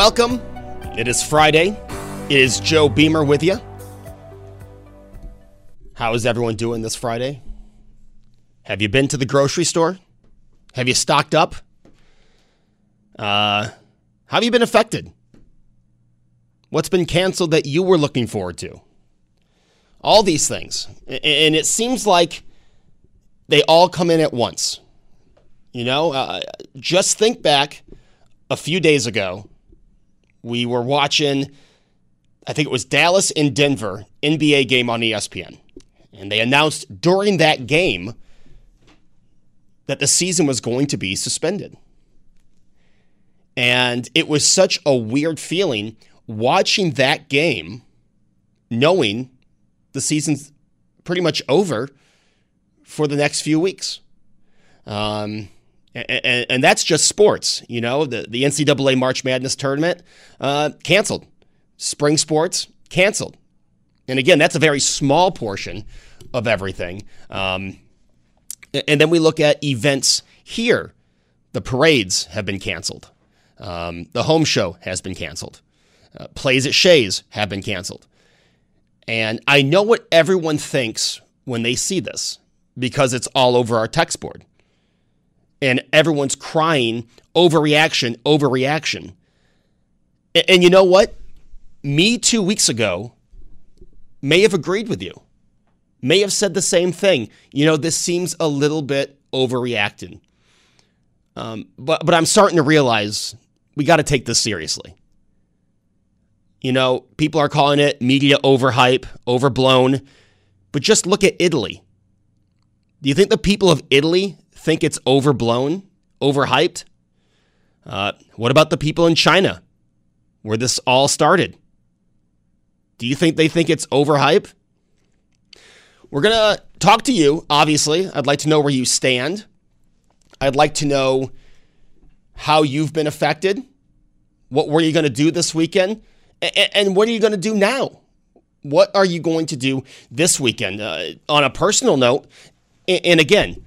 Welcome. It is Friday. It is Joe Beamer with you. How is everyone doing this Friday? Have you been to the grocery store? Have you stocked up? Uh, how have you been affected? What's been canceled that you were looking forward to? All these things. And it seems like they all come in at once. You know, uh, just think back a few days ago we were watching, I think it was Dallas and Denver NBA game on ESPN. And they announced during that game that the season was going to be suspended. And it was such a weird feeling watching that game, knowing the season's pretty much over for the next few weeks. Um, and, and, that's just sports. You know, the, the NCAA March Madness tournament uh, canceled, spring sports canceled. And again, that's a very small portion of everything. Um, and then we look at events here. The parades have been canceled. Um, the home show has been canceled. Uh, plays at Shea's have been canceled. And I know what everyone thinks when they see this because it's all over our text board and everyone's crying overreaction, overreaction. And, and you know what? Me two weeks ago may have agreed with you, may have said the same thing. You know, this seems a little bit overreacting. Um, but, but I'm starting to realize we got to take this seriously. You know, people are calling it media overhype, overblown, but just look at Italy. Do you think the people of Italy think it's overblown, overhyped? Uh, what about the people in China where this all started? Do you think they think it's overhyped? We're going to talk to you, obviously. I'd like to know where you stand. I'd like to know how you've been affected. What were you going to do this weekend? And what are you going to do now? What are you going to do this weekend? Uh, on a personal note, and again,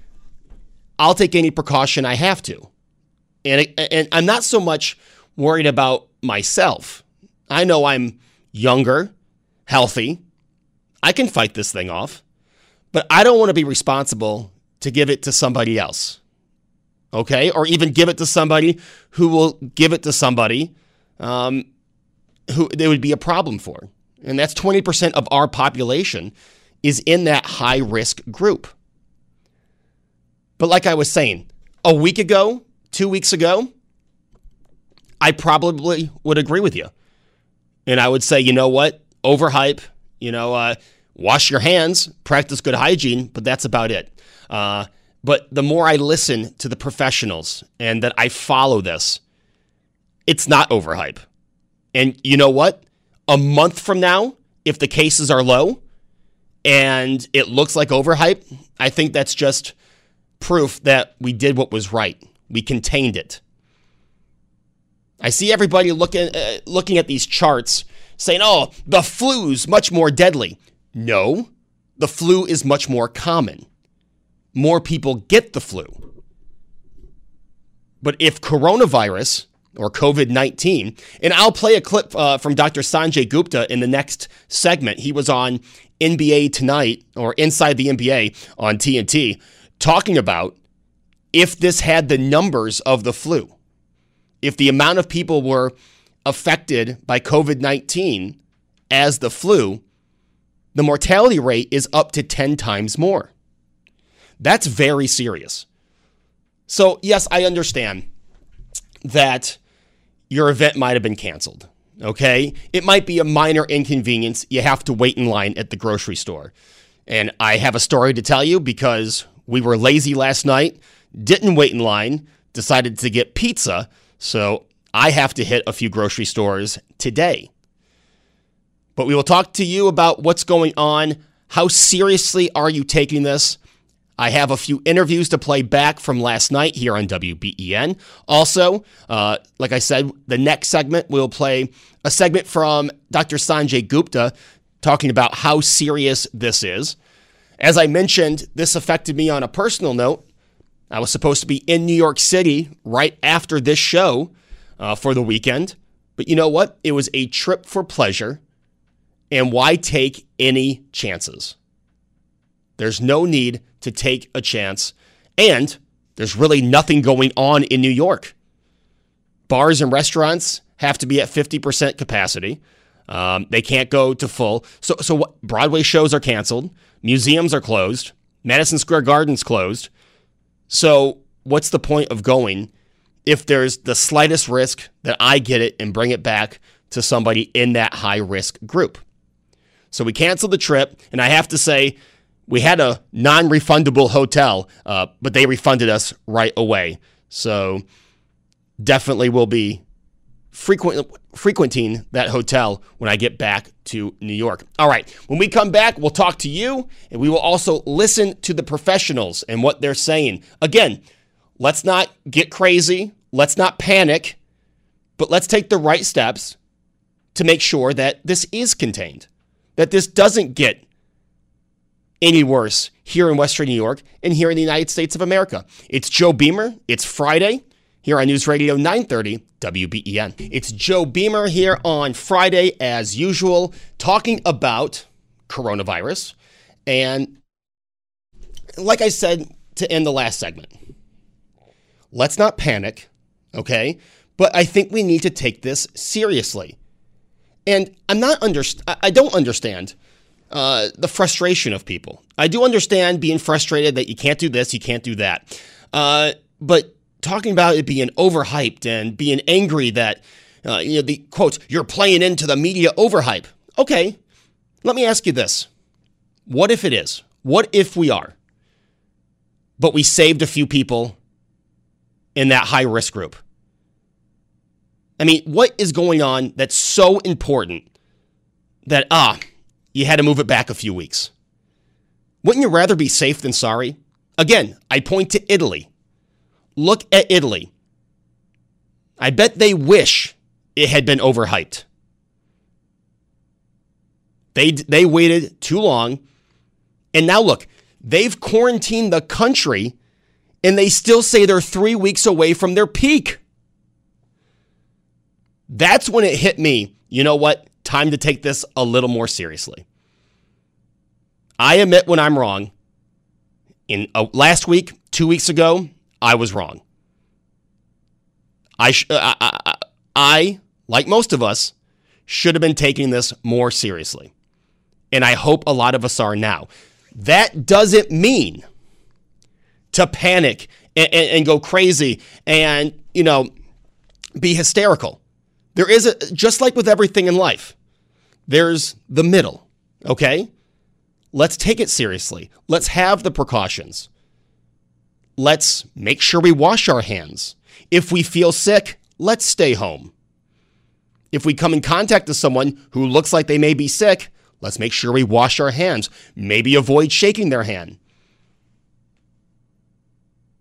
I'll take any precaution I have to. And, and I'm not so much worried about myself. I know I'm younger, healthy. I can fight this thing off, but I don't want to be responsible to give it to somebody else. Okay? Or even give it to somebody who will give it to somebody um, who there would be a problem for. And that's 20% of our population is in that high risk group. But like I was saying, a week ago, two weeks ago, I probably would agree with you. And I would say, you know what? Overhype, you know, uh, wash your hands, practice good hygiene, but that's about it. Uh, but the more I listen to the professionals and that I follow this, it's not overhype. And you know what? A month from now, if the cases are low, and it looks like overhype, I think that's just proof that we did what was right. We contained it. I see everybody looking uh, looking at these charts saying, "Oh, the flu's much more deadly." No, the flu is much more common. More people get the flu. But if coronavirus or COVID 19, and I'll play a clip uh, from Dr. Sanjay Gupta in the next segment. He was on NBA Tonight or Inside the NBA on TNT talking about if this had the numbers of the flu, if the amount of people were affected by COVID 19 as the flu, the mortality rate is up to 10 times more. That's very serious. So, yes, I understand that your event might have been canceled. Okay. It might be a minor inconvenience. You have to wait in line at the grocery store. And I have a story to tell you because we were lazy last night, didn't wait in line, decided to get pizza. So I have to hit a few grocery stores today. But we will talk to you about what's going on. How seriously are you taking this? I have a few interviews to play back from last night here on WBEN. Also, uh, like I said, the next segment we'll play a segment from Dr. Sanjay Gupta talking about how serious this is. As I mentioned, this affected me on a personal note. I was supposed to be in New York City right after this show uh, for the weekend. But you know what? It was a trip for pleasure. And why take any chances? There's no need to take a chance. And there's really nothing going on in New York. Bars and restaurants have to be at 50% capacity. Um, they can't go to full. So, so what, Broadway shows are canceled. Museums are closed. Madison Square Garden's closed. So, what's the point of going if there's the slightest risk that I get it and bring it back to somebody in that high risk group? So, we canceled the trip. And I have to say, we had a non refundable hotel, uh, but they refunded us right away. So definitely will be frequent, frequenting that hotel when I get back to New York. All right, when we come back, we'll talk to you and we will also listen to the professionals and what they're saying. Again, let's not get crazy, let's not panic, but let's take the right steps to make sure that this is contained, that this doesn't get any worse here in Western New York and here in the United States of America. It's Joe Beamer. It's Friday here on News Radio 930 WBEN. It's Joe Beamer here on Friday, as usual, talking about coronavirus. And like I said to end the last segment, let's not panic, okay? But I think we need to take this seriously. And I'm not under, I don't understand uh, the frustration of people. I do understand being frustrated that you can't do this, you can't do that. Uh, but talking about it being overhyped and being angry that, uh, you know, the quote, you're playing into the media overhype. Okay, let me ask you this. What if it is? What if we are? But we saved a few people in that high risk group. I mean, what is going on that's so important that, ah, you had to move it back a few weeks. Wouldn't you rather be safe than sorry? Again, I point to Italy. Look at Italy. I bet they wish it had been overhyped. They, they waited too long. And now look, they've quarantined the country and they still say they're three weeks away from their peak. That's when it hit me. You know what? time to take this a little more seriously. I admit when I'm wrong. In uh, last week, two weeks ago, I was wrong. I, sh- uh, I, I, like most of us, should have been taking this more seriously. And I hope a lot of us are now. That doesn't mean to panic and, and, and go crazy and, you know, be hysterical. There is a, just like with everything in life, there's the middle, okay? Let's take it seriously. Let's have the precautions. Let's make sure we wash our hands. If we feel sick, let's stay home. If we come in contact with someone who looks like they may be sick, Let's make sure we wash our hands. Maybe avoid shaking their hand.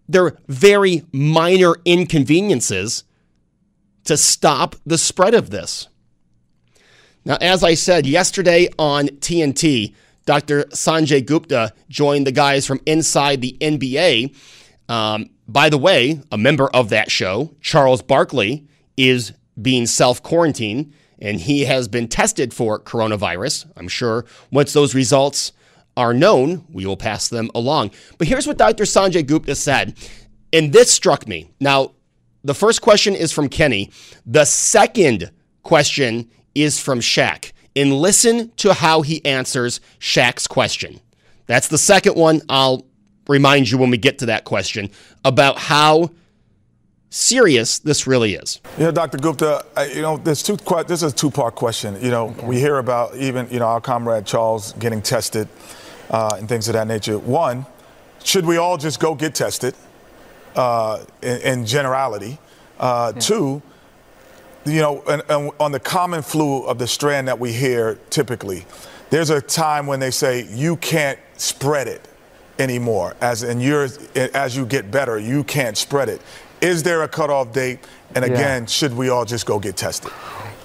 They're very minor inconveniences to stop the spread of this. Now, as I said yesterday on TNT, Dr. Sanjay Gupta joined the guys from inside the NBA. Um, by the way, a member of that show, Charles Barkley, is being self quarantined and he has been tested for coronavirus. I'm sure once those results are known, we will pass them along. But here's what Dr. Sanjay Gupta said, and this struck me. Now, the first question is from Kenny. The second question is from Shaq. And listen to how he answers Shaq's question. That's the second one. I'll remind you when we get to that question about how serious this really is. You know, Dr. Gupta, you know, there's two. This is a two-part question. You know, okay. we hear about even you know our comrade Charles getting tested uh, and things of that nature. One, should we all just go get tested? Uh, in, in, generality. Uh, yeah. Two, you know, and, and on the common flu of the strand that we hear typically, there's a time when they say you can't spread it anymore. As in you're, as you get better, you can't spread it. Is there a cutoff date? And again, yeah. should we all just go get tested?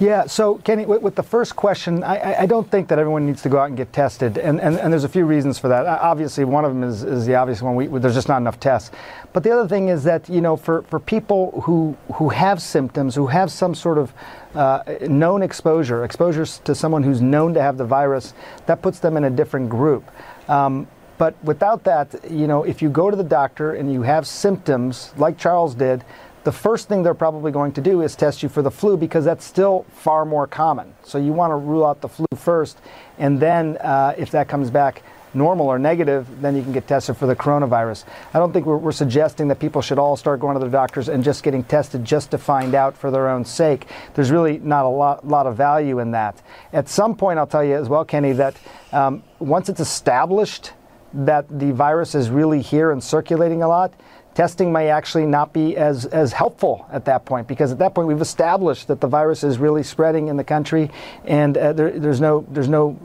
Yeah, so Kenny, with, with the first question, I, I, don't think that everyone needs to go out and get tested, and, and, and there's a few reasons for that. Obviously, one of them is, is the obvious one, we, there's just not enough tests. But the other thing is that, you know, for, for people who, who have symptoms, who have some sort of uh, known exposure, exposures to someone who's known to have the virus, that puts them in a different group. Um, but without that, you know, if you go to the doctor and you have symptoms like Charles did, the first thing they're probably going to do is test you for the flu because that's still far more common. So you want to rule out the flu first, and then uh, if that comes back normal or negative, then you can get tested for the coronavirus. I don't think we're, we're, suggesting that people should all start going to their doctors and just getting tested just to find out for their own sake. There's really not a lot, lot of value in that. At some point, I'll tell you as well, Kenny, that um, once it's established that the virus is really here and circulating a lot, testing may actually not be as, as helpful at that point because at that point we've established that the virus is really spreading in the country and uh, there, there's no there's no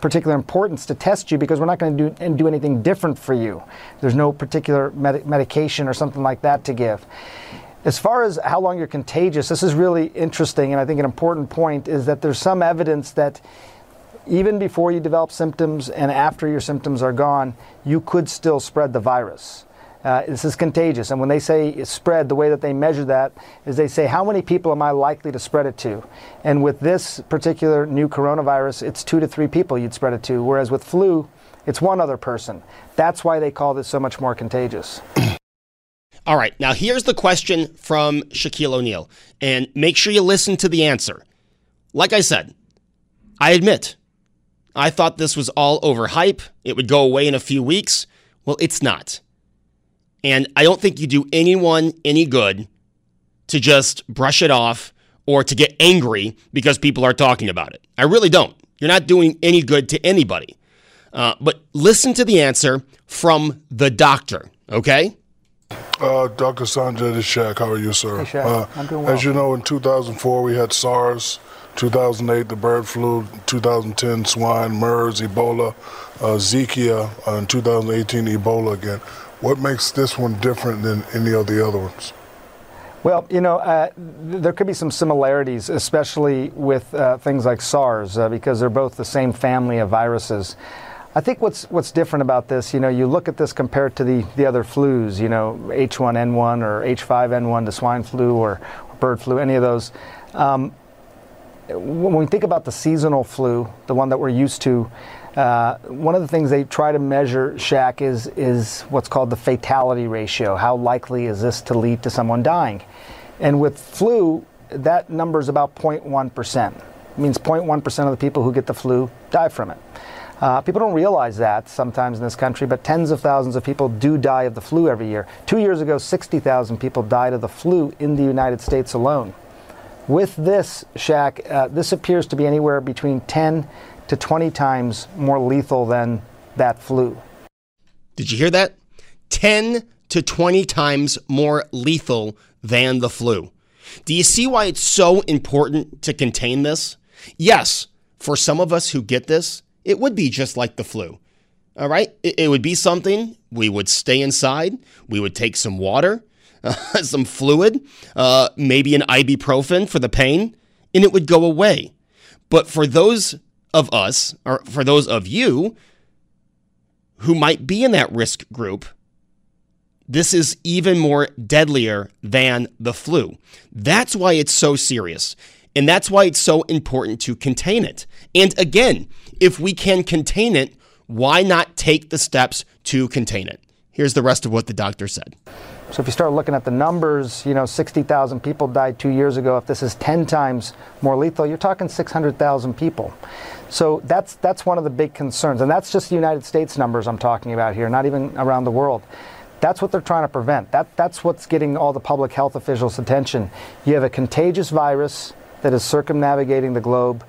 particular importance to test you because we're not going to do, do anything different for you. There's no particular med- medication or something like that to give. As far as how long you're contagious, this is really interesting, and I think an important point is that there's some evidence that even before you develop symptoms and after your symptoms are gone, you could still spread the virus. Uh, this is contagious. And when they say spread, the way that they measure that is they say, how many people am I likely to spread it to? And with this particular new coronavirus, it's two to three people you'd spread it to. Whereas with flu, it's one other person. That's why they call this so much more contagious. All right, now here's the question from Shaquille O'Neal, and make sure you listen to the answer. Like I said, I admit, I thought this was all overhype. It would go away in a few weeks. Well, it's not. And I don't think you do anyone any good to just brush it off or to get angry because people are talking about it. I really don't. You're not doing any good to anybody. Uh, but listen to the answer from the doctor, okay? Uh, Dr. Sanjay Shaq, how are you, sir? Hey, Shaq. Uh, I'm doing well. As you know, in 2004, we had SARS, 2008, the bird flu, 2010, swine, MERS, Ebola, uh, Zika, uh, in 2018, Ebola again. What makes this one different than any of the other ones? Well, you know, uh, there could be some similarities, especially with uh, things like SARS, uh, because they're both the same family of viruses. I think what's what's different about this, you know, you look at this compared to the, the other flus, you know, H1N1 or H5N1, the swine flu or, or bird flu, any of those. Um, when we think about the seasonal flu, the one that we're used to, uh, one of the things they try to measure, Shaq, is, is what's called the fatality ratio. How likely is this to lead to someone dying? And with flu, that number is about 0.1%. It means 0.1% of the people who get the flu die from it. Uh, people don't realize that sometimes in this country, but tens of thousands of people do die of the flu every year. Two years ago, 60,000 people died of the flu in the United States alone. With this, Shaq, uh, this appears to be anywhere between 10 to 20 times more lethal than that flu. Did you hear that? 10 to 20 times more lethal than the flu. Do you see why it's so important to contain this? Yes, for some of us who get this, it would be just like the flu. All right? It, it would be something we would stay inside, we would take some water, uh, some fluid, uh, maybe an ibuprofen for the pain, and it would go away. But for those of us, or for those of you who might be in that risk group, this is even more deadlier than the flu. That's why it's so serious. And that's why it's so important to contain it. And again, if we can contain it, why not take the steps to contain it? Here's the rest of what the doctor said. So if you start looking at the numbers, you know, 60,000 people died two years ago. If this is 10 times more lethal, you're talking 600,000 people. So that's that's one of the big concerns, and that's just the United States numbers I'm talking about here, not even around the world. That's what they're trying to prevent. That that's what's getting all the public health officials' attention. You have a contagious virus that is circumnavigating the globe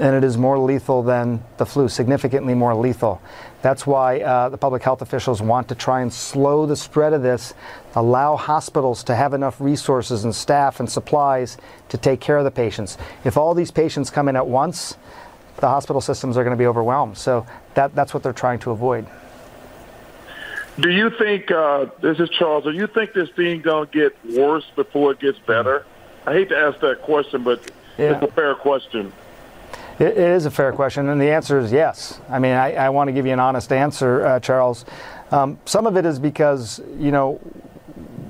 and it is more lethal than the flu, significantly more lethal. That's why uh, the public health officials want to try and slow the spread of this, allow hospitals to have enough resources and staff and supplies to take care of the patients. If all these patients come in at once, the hospital systems are going to be overwhelmed. So that, that's what they're trying to avoid. Do you think, uh, this is Charles, do you think this thing going to get worse before it gets better? I hate to ask that question, but yeah. it's a fair question. It is a fair question, and the answer is yes. I mean, I, I want to give you an honest answer, uh, Charles. Um, some of it is because, you know,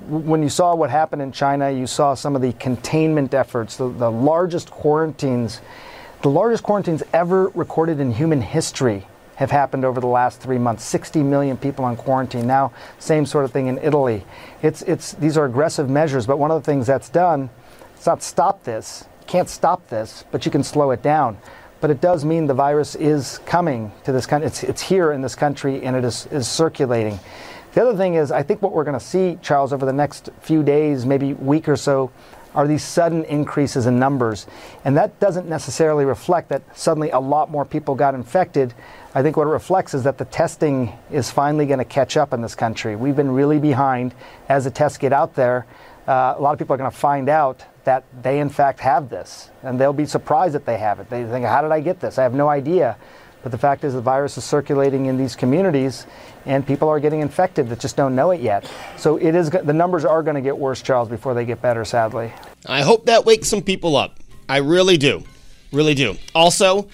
when you saw what happened in China, you saw some of the containment efforts, the, the largest quarantines, the largest quarantines ever recorded in human history have happened over the last three months. 60 million people on quarantine. Now, same sort of thing in Italy. It's, it's, these are aggressive measures, but one of the things that's done, it's not stop this. Can't stop this, but you can slow it down but it does mean the virus is coming to this country. It's, it's here in this country and it is, is circulating. The other thing is, I think what we're going to see, Charles, over the next few days, maybe week or so, are these sudden increases in numbers. And that doesn't necessarily reflect that suddenly a lot more people got infected. I think what it reflects is that the testing is finally going to catch up in this country. We've been really behind. As the tests get out there, uh, a lot of people are going to find out that they in fact have this, and they'll be surprised that they have it. They think, "How did I get this? I have no idea." But the fact is, the virus is circulating in these communities, and people are getting infected that just don't know it yet. So it is the numbers are going to get worse, Charles, before they get better. Sadly. I hope that wakes some people up. I really do, really do. Also,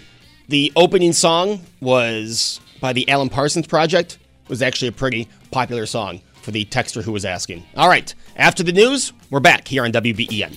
the opening song was by the Alan Parsons Project. It was actually a pretty popular song for the texter who was asking. All right, after the news, we're back here on WBEN.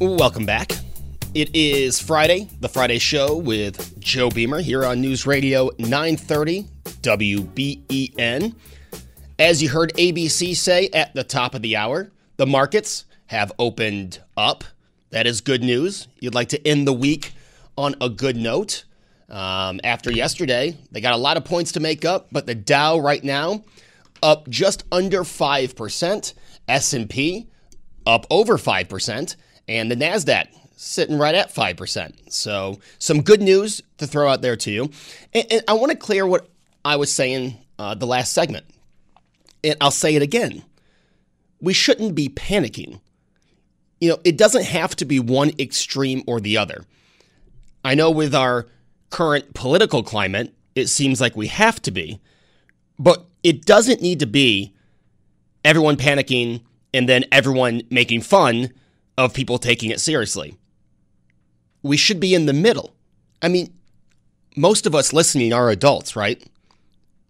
Welcome back. It is Friday, the Friday show with Joe Beamer here on News Radio 930 WBEN. As you heard ABC say at the top of the hour, the markets have opened up. That is good news. You'd like to end the week on a good note. Um, after yesterday, they got a lot of points to make up, but the Dow right now up just under 5%, S&P up over 5%, and the Nasdaq sitting right at 5%. So, some good news to throw out there to you. And, and I want to clear what I was saying uh, the last segment and I'll say it again we shouldn't be panicking. You know, it doesn't have to be one extreme or the other. I know with our current political climate, it seems like we have to be, but it doesn't need to be everyone panicking and then everyone making fun of people taking it seriously. We should be in the middle. I mean, most of us listening are adults, right?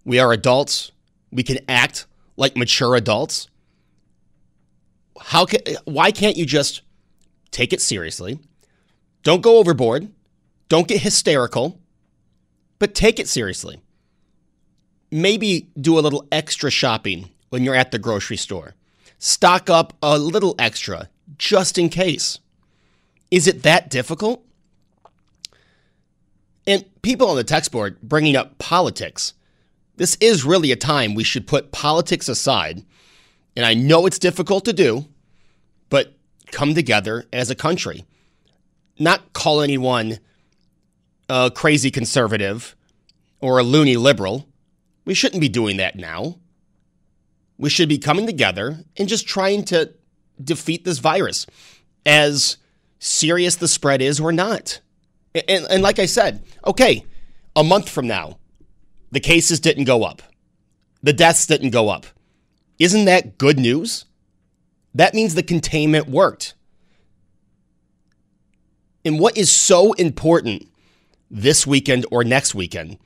We are adults. We can act like mature adults? How can why can't you just take it seriously? Don't go overboard. Don't get hysterical, but take it seriously. maybe do a little extra shopping when you're at the grocery store. Stock up a little extra just in case. Is it that difficult? And people on the text board bringing up politics. This is really a time we should put politics aside. And I know it's difficult to do, but come together as a country. Not call anyone a crazy conservative or a loony liberal. We shouldn't be doing that now. We should be coming together and just trying to defeat this virus, as serious the spread is or not. And, and like I said, okay, a month from now, the cases didn't go up, the deaths didn't go up. Isn't that good news? That means the containment worked. And what is so important this weekend or next weekend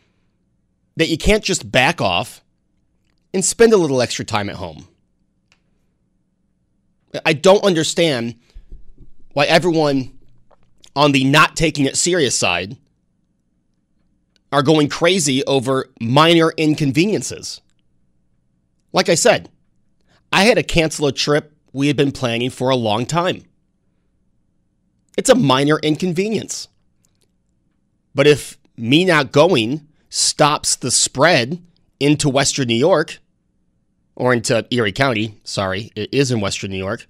that you can't just back off and spend a little extra time at home? I don't understand why everyone on the not taking it serious side are going crazy over minor inconveniences. Like I said, I had to cancel a trip we had been planning for a long time. It's a minor inconvenience. But if me not going stops the spread into Western New York, or into Erie County, sorry, it is in Western New York,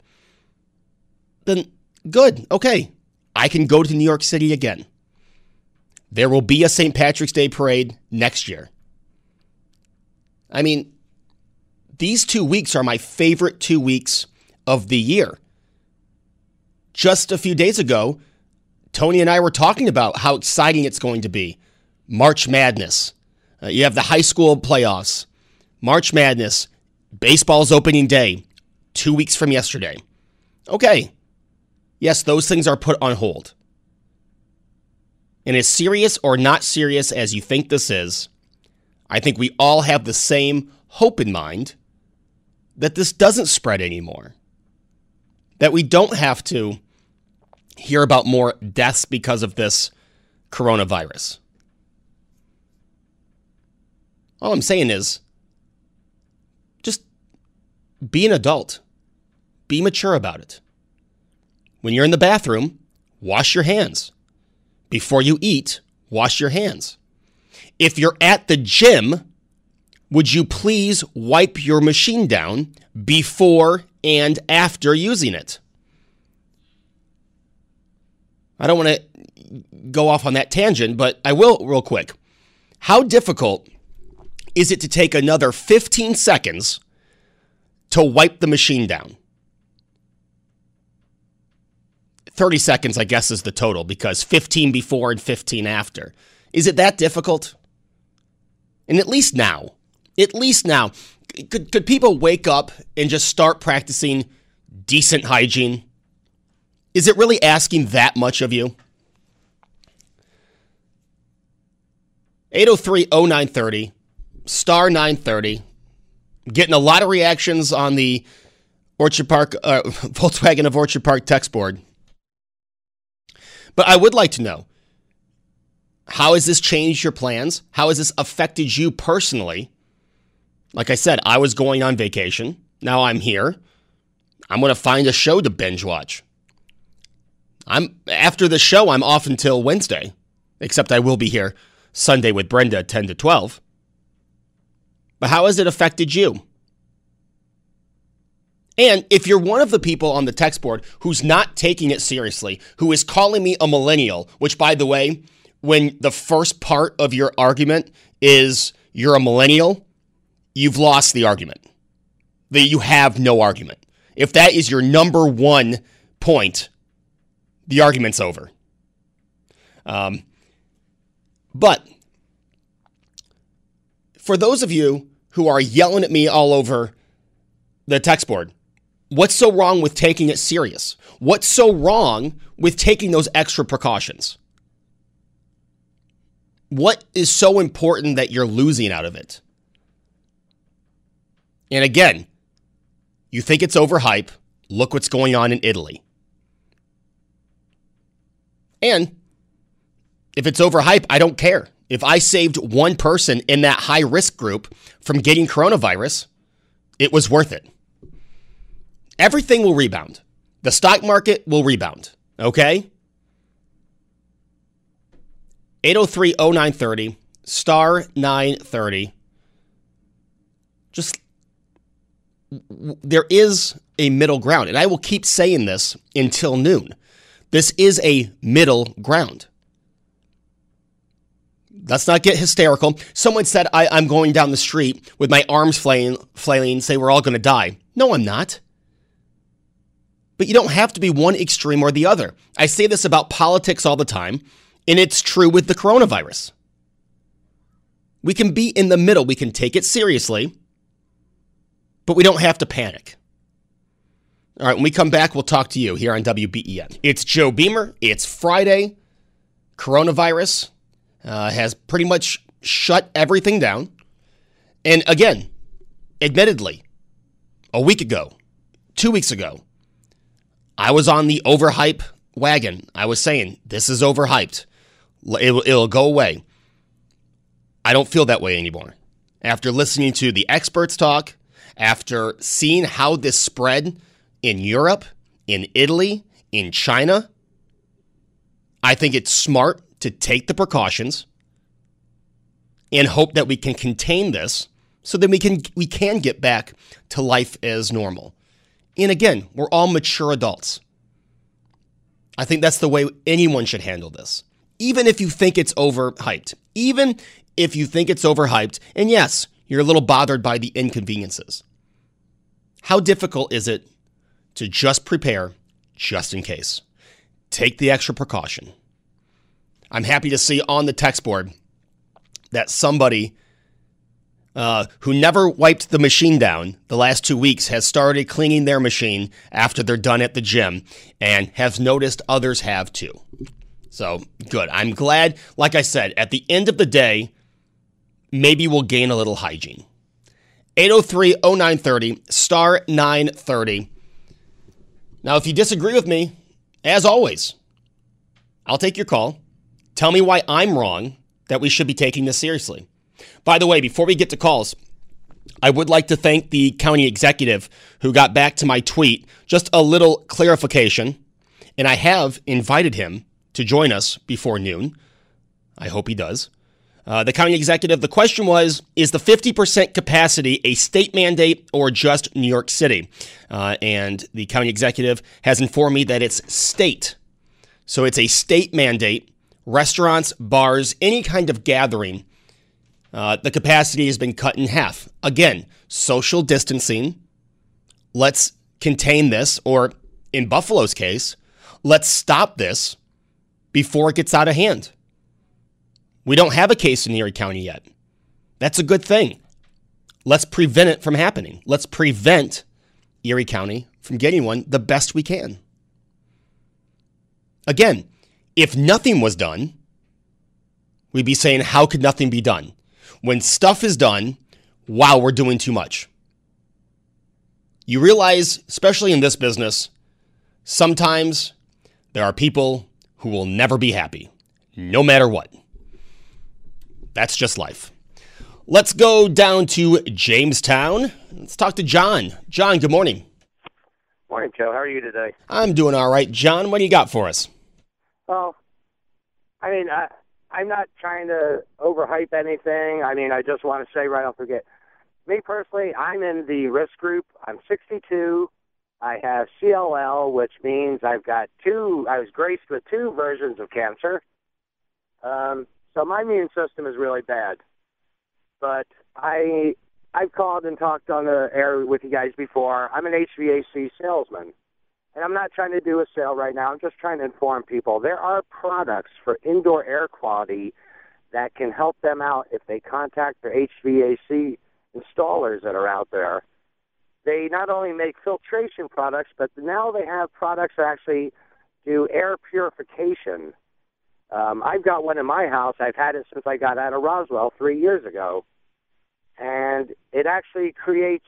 then good, okay. I can go to New York City again. There will be a St. Patrick's Day parade next year. I mean, these two weeks are my favorite two weeks of the year. Just a few days ago, Tony and I were talking about how exciting it's going to be. March Madness. Uh, you have the high school playoffs. March Madness. Baseball's opening day, two weeks from yesterday. Okay. Yes, those things are put on hold. And as serious or not serious as you think this is, I think we all have the same hope in mind that this doesn't spread anymore. That we don't have to hear about more deaths because of this coronavirus. All I'm saying is be an adult, be mature about it. When you're in the bathroom, wash your hands. Before you eat, wash your hands. If you're at the gym, would you please wipe your machine down before and after using it? I don't want to go off on that tangent, but I will real quick. How difficult is it to take another 15 seconds to wipe the machine down? 30 seconds, I guess, is the total because 15 before and 15 after. Is it that difficult? And at least now, at least now, could, could people wake up and just start practicing decent hygiene? Is it really asking that much of you? 803 0930, star 930. Getting a lot of reactions on the Orchard Park, uh, Volkswagen of Orchard Park text board. But I would like to know how has this changed your plans? How has this affected you personally? Like I said, I was going on vacation. Now I'm here. I'm going to find a show to binge watch. I'm after the show. I'm off until Wednesday, except I will be here Sunday with Brenda, ten to twelve. But how has it affected you? And if you're one of the people on the text board who's not taking it seriously, who is calling me a millennial, which by the way, when the first part of your argument is you're a millennial, you've lost the argument. That you have no argument. If that is your number one point, the argument's over. Um, but for those of you who are yelling at me all over the text board, what's so wrong with taking it serious? What's so wrong with taking those extra precautions? What is so important that you're losing out of it? And again, you think it's overhype. Look what's going on in Italy. And if it's overhyped, I don't care. If I saved one person in that high risk group from getting coronavirus, it was worth it. Everything will rebound. The stock market will rebound. Okay? 803 0930, star 930. Just, there is a middle ground. And I will keep saying this until noon. This is a middle ground. Let's not get hysterical. Someone said I, am going down the street with my arms flailing, flailing, say we're all going to die. No, I'm not. But you don't have to be one extreme or the other. I say this about politics all the time, and it's true with the coronavirus. We can be in the middle, we can take it seriously, but we don't have to panic. All right, when we come back, we'll talk to you here on WBEN. It's Joe Beamer. It's Friday. Coronavirus uh, has pretty much shut everything down. And again, admittedly, a week ago, two weeks ago, I was on the overhype wagon. I was saying, this is overhyped. It'll, it'll go away. I don't feel that way anymore. After listening to the experts talk, after seeing how this spread in Europe, in Italy, in China, I think it's smart to take the precautions and hope that we can contain this so that we can we can get back to life as normal. And again, we're all mature adults. I think that's the way anyone should handle this. Even if you think it's overhyped, even if you think it's overhyped, and yes, you're a little bothered by the inconveniences. How difficult is it to just prepare just in case? Take the extra precaution. I'm happy to see on the text board that somebody uh, who never wiped the machine down the last two weeks has started cleaning their machine after they're done at the gym and has noticed others have too. So good. I'm glad, like I said, at the end of the day, maybe we'll gain a little hygiene. 803 0930, star 930. Now, if you disagree with me, as always, I'll take your call. Tell me why I'm wrong that we should be taking this seriously. By the way, before we get to calls, I would like to thank the county executive who got back to my tweet. Just a little clarification, and I have invited him to join us before noon. I hope he does. Uh, the county executive, the question was Is the 50% capacity a state mandate or just New York City? Uh, and the county executive has informed me that it's state. So it's a state mandate restaurants, bars, any kind of gathering, uh, the capacity has been cut in half. Again, social distancing. Let's contain this, or in Buffalo's case, let's stop this before it gets out of hand. We don't have a case in Erie County yet. That's a good thing. Let's prevent it from happening. Let's prevent Erie County from getting one the best we can. Again, if nothing was done, we'd be saying, how could nothing be done? When stuff is done, wow, we're doing too much. You realize, especially in this business, sometimes there are people who will never be happy, no matter what. That's just life. Let's go down to Jamestown. Let's talk to John. John, good morning. Morning, Joe. How are you today? I'm doing all right. John, what do you got for us? Well, I mean, I, I'm not trying to overhype anything. I mean, I just want to say right off the get, me personally, I'm in the risk group. I'm 62. I have CLL, which means I've got two. I was graced with two versions of cancer. Um, so my immune system is really bad. But I I've called and talked on the air with you guys before. I'm an HVAC salesman and I'm not trying to do a sale right now. I'm just trying to inform people. There are products for indoor air quality that can help them out if they contact their HVAC installers that are out there. They not only make filtration products, but now they have products that actually do air purification. Um, I've got one in my house. I've had it since I got out of Roswell three years ago. And it actually creates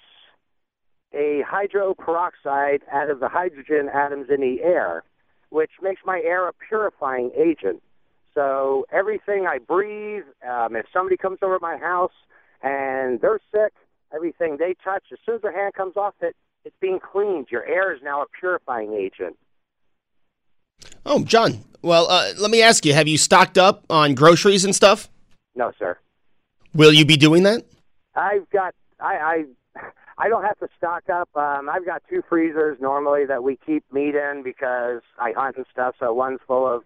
a hydroperoxide out of the hydrogen atoms in the air, which makes my air a purifying agent. So everything I breathe, um, if somebody comes over to my house and they're sick, everything they touch, as soon as their hand comes off it, it's being cleaned. Your air is now a purifying agent. Oh, John. Well, uh, let me ask you: Have you stocked up on groceries and stuff? No, sir. Will you be doing that? I've got I I, I don't have to stock up. Um, I've got two freezers normally that we keep meat in because I hunt and stuff. So one's full of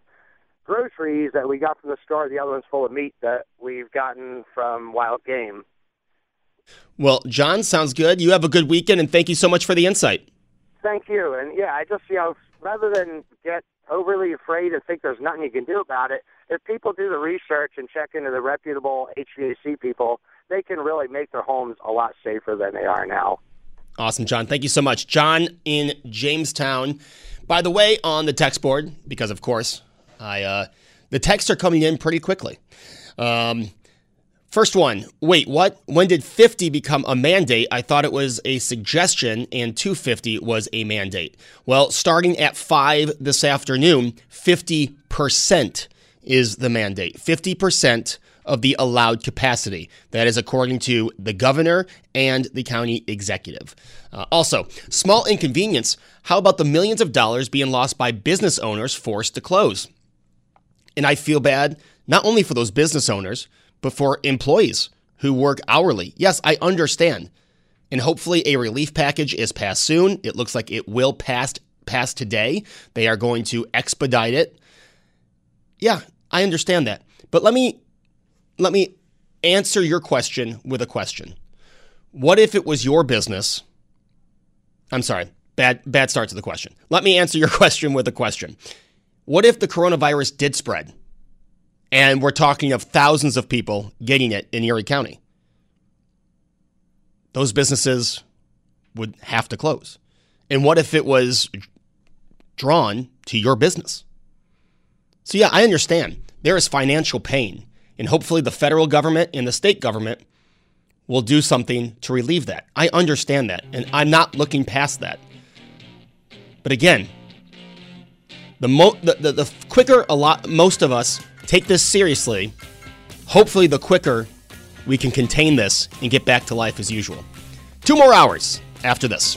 groceries that we got from the store. The other one's full of meat that we've gotten from wild game. Well, John, sounds good. You have a good weekend, and thank you so much for the insight. Thank you. And yeah, I just you know rather than get overly afraid and think there's nothing you can do about it, if people do the research and check into the reputable HVAC people, they can really make their homes a lot safer than they are now. Awesome, John. Thank you so much. John in Jamestown. By the way, on the text board, because of course, I uh, the texts are coming in pretty quickly. Um, First one, wait, what? When did 50 become a mandate? I thought it was a suggestion and 250 was a mandate. Well, starting at 5 this afternoon, 50% is the mandate. 50% of the allowed capacity. That is according to the governor and the county executive. Uh, also, small inconvenience. How about the millions of dollars being lost by business owners forced to close? And I feel bad not only for those business owners, but for employees who work hourly. Yes, I understand. And hopefully a relief package is passed soon. It looks like it will pass pass today. They are going to expedite it. Yeah, I understand that. But let me let me answer your question with a question. What if it was your business? I'm sorry. Bad bad start to the question. Let me answer your question with a question. What if the coronavirus did spread? And we're talking of thousands of people getting it in Erie County. Those businesses would have to close. And what if it was drawn to your business? So, yeah, I understand there is financial pain. And hopefully, the federal government and the state government will do something to relieve that. I understand that. And I'm not looking past that. But again, the, mo- the, the, the quicker a lot most of us take this seriously, hopefully, the quicker we can contain this and get back to life as usual. Two more hours after this.